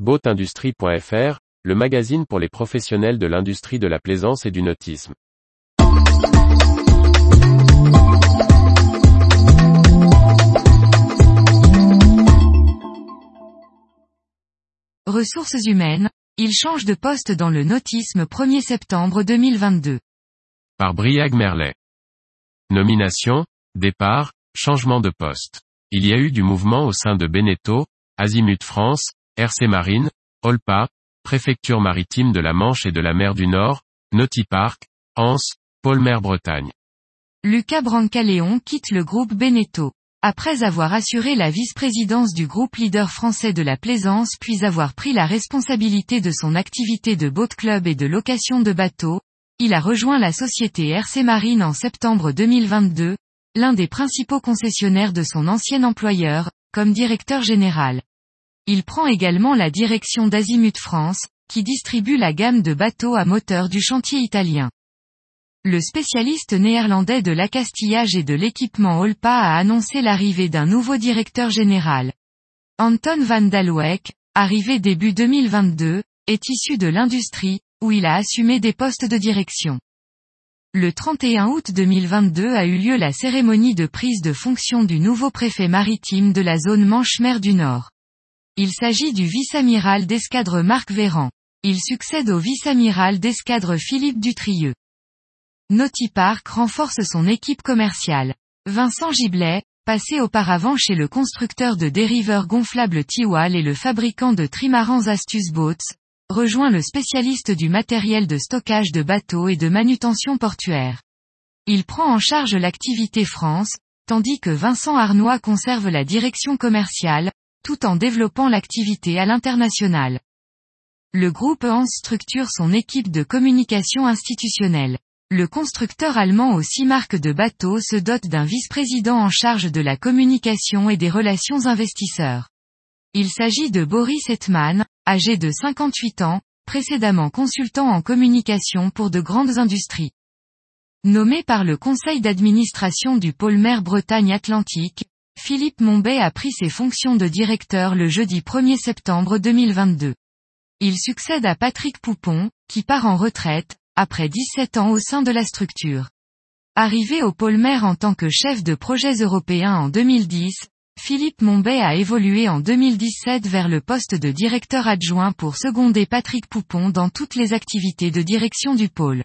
Boatindustrie.fr, le magazine pour les professionnels de l'industrie de la plaisance et du nautisme. Ressources humaines, il change de poste dans le nautisme 1er septembre 2022. Par Briag Merlet. Nomination, départ, changement de poste. Il y a eu du mouvement au sein de Beneteau, Azimut France, RC Marine, Olpa, Préfecture maritime de la Manche et de la mer du Nord, Nautipark, Anse, Polmer Bretagne. Lucas Brancaleon quitte le groupe Beneteau. Après avoir assuré la vice-présidence du groupe leader français de la plaisance puis avoir pris la responsabilité de son activité de boat club et de location de bateaux, il a rejoint la société RC Marine en septembre 2022, l'un des principaux concessionnaires de son ancien employeur, comme directeur général. Il prend également la direction d'Azimut France, qui distribue la gamme de bateaux à moteur du chantier italien. Le spécialiste néerlandais de l'accastillage et de l'équipement Olpa a annoncé l'arrivée d'un nouveau directeur général. Anton van Dalwijk, arrivé début 2022, est issu de l'industrie, où il a assumé des postes de direction. Le 31 août 2022 a eu lieu la cérémonie de prise de fonction du nouveau préfet maritime de la zone Manche-Mer du Nord. Il s'agit du vice-amiral d'escadre Marc Véran. Il succède au vice-amiral d'escadre Philippe Dutrieux. Nautipark renforce son équipe commerciale. Vincent Giblet, passé auparavant chez le constructeur de dériveurs gonflables Tiwal et le fabricant de trimarans Astuce Boats, rejoint le spécialiste du matériel de stockage de bateaux et de manutention portuaire. Il prend en charge l'activité France, tandis que Vincent Arnois conserve la direction commerciale, tout en développant l'activité à l'international. Le groupe Hans structure son équipe de communication institutionnelle. Le constructeur allemand aux six marques de bateaux se dote d'un vice-président en charge de la communication et des relations investisseurs. Il s'agit de Boris Hetman, âgé de 58 ans, précédemment consultant en communication pour de grandes industries. Nommé par le conseil d'administration du pôle mer Bretagne Atlantique, Philippe Mombay a pris ses fonctions de directeur le jeudi 1er septembre 2022. Il succède à Patrick Poupon, qui part en retraite, après 17 ans au sein de la structure. Arrivé au pôle mer en tant que chef de projets européens en 2010, Philippe Mombay a évolué en 2017 vers le poste de directeur adjoint pour seconder Patrick Poupon dans toutes les activités de direction du pôle.